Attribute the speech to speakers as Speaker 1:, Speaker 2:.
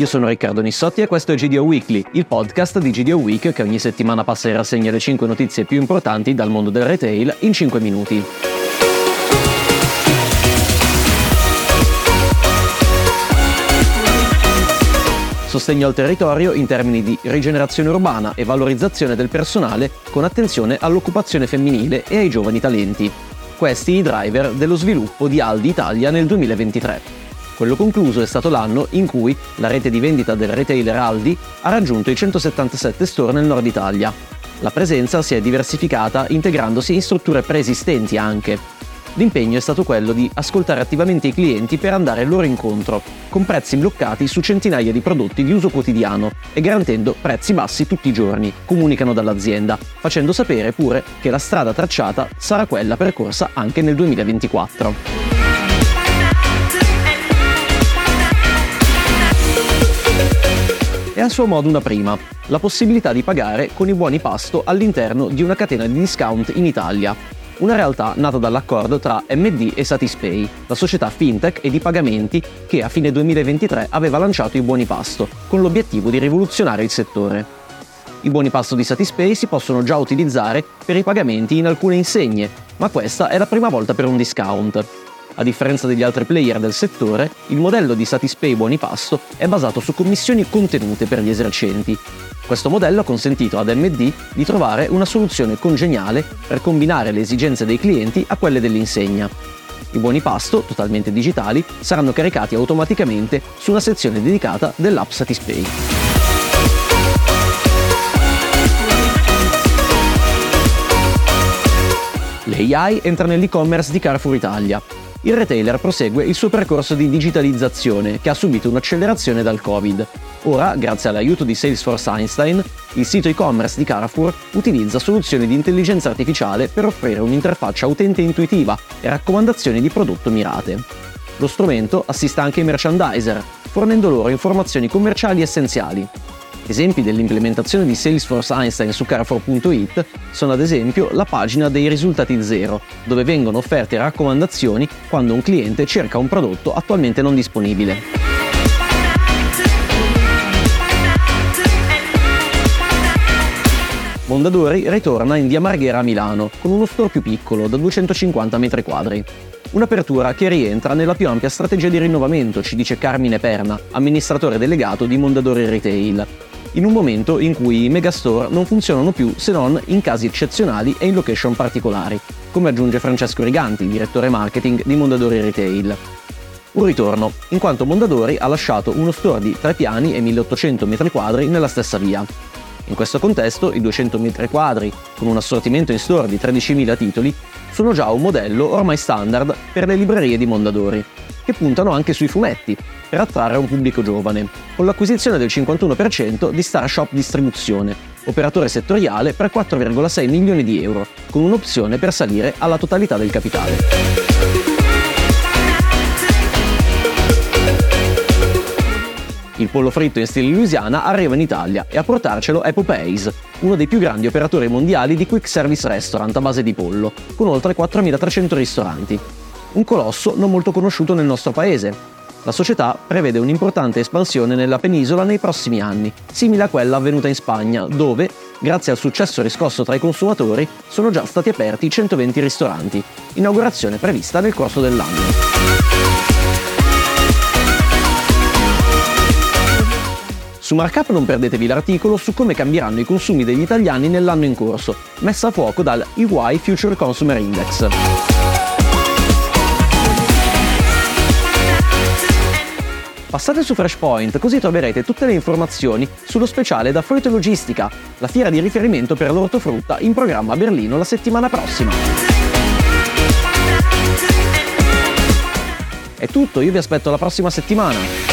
Speaker 1: Io sono Riccardo Nissotti e questo è GDO Weekly, il podcast di GDO Week che ogni settimana passa in rassegna le 5 notizie più importanti dal mondo del retail in 5 minuti. Sostegno al territorio in termini di rigenerazione urbana e valorizzazione del personale con attenzione all'occupazione femminile e ai giovani talenti. Questi i driver dello sviluppo di Aldi Italia nel 2023. Quello concluso è stato l'anno in cui la rete di vendita del retailer Aldi ha raggiunto i 177 store nel nord Italia. La presenza si è diversificata integrandosi in strutture preesistenti anche. L'impegno è stato quello di ascoltare attivamente i clienti per andare loro incontro, con prezzi bloccati su centinaia di prodotti di uso quotidiano e garantendo prezzi bassi tutti i giorni, comunicano dall'azienda, facendo sapere pure che la strada tracciata sarà quella percorsa anche nel 2024. È a suo modo una prima, la possibilità di pagare con i buoni pasto all'interno di una catena di discount in Italia. Una realtà nata dall'accordo tra MD e Satispay, la società fintech e di pagamenti che a fine 2023 aveva lanciato i buoni pasto, con l'obiettivo di rivoluzionare il settore. I buoni pasto di Satispay si possono già utilizzare per i pagamenti in alcune insegne, ma questa è la prima volta per un discount. A differenza degli altri player del settore, il modello di Satispay Buoni Pasto è basato su commissioni contenute per gli esercenti. Questo modello ha consentito ad MD di trovare una soluzione congeniale per combinare le esigenze dei clienti a quelle dell'insegna. I buoni pasto, totalmente digitali, saranno caricati automaticamente su una sezione dedicata dell'app Satispay. L'AI entra nell'e-commerce di Carrefour Italia il retailer prosegue il suo percorso di digitalizzazione che ha subito un'accelerazione dal Covid. Ora, grazie all'aiuto di Salesforce Einstein, il sito e-commerce di Carrefour utilizza soluzioni di intelligenza artificiale per offrire un'interfaccia utente intuitiva e raccomandazioni di prodotto mirate. Lo strumento assista anche i merchandiser, fornendo loro informazioni commerciali essenziali, Esempi dell'implementazione di Salesforce Einstein su Carrefour.it sono ad esempio la pagina dei risultati zero, dove vengono offerte raccomandazioni quando un cliente cerca un prodotto attualmente non disponibile. Mondadori ritorna in via Marghera a Milano, con uno store più piccolo, da 250 m2. Un'apertura che rientra nella più ampia strategia di rinnovamento, ci dice Carmine Perna, amministratore delegato di Mondadori Retail, in un momento in cui i megastore non funzionano più se non in casi eccezionali e in location particolari, come aggiunge Francesco Riganti, direttore marketing di Mondadori Retail. Un ritorno, in quanto Mondadori ha lasciato uno store di 3 piani e 1800 m2 nella stessa via. In questo contesto, i 200 m2, con un assortimento in store di 13.000 titoli, sono già un modello ormai standard per le librerie di Mondadori, che puntano anche sui fumetti, per attrarre un pubblico giovane, con l'acquisizione del 51% di Starshop Distribuzione, operatore settoriale per 4,6 milioni di euro, con un'opzione per salire alla totalità del capitale. Il pollo fritto in stile Louisiana arriva in Italia e a portarcelo è Popeyes, uno dei più grandi operatori mondiali di quick service restaurant a base di pollo, con oltre 4.300 ristoranti. Un colosso non molto conosciuto nel nostro paese, la società prevede un'importante espansione nella penisola nei prossimi anni, simile a quella avvenuta in Spagna, dove, grazie al successo riscosso tra i consumatori, sono già stati aperti 120 ristoranti, inaugurazione prevista nel corso dell'anno. Su Markup non perdetevi l'articolo su come cambieranno i consumi degli italiani nell'anno in corso, messa a fuoco dal EY Future Consumer Index. Passate su Freshpoint così troverete tutte le informazioni sullo speciale da Frutta Logistica, la fiera di riferimento per l'ortofrutta in programma a Berlino la settimana prossima. È tutto, io vi aspetto la prossima settimana.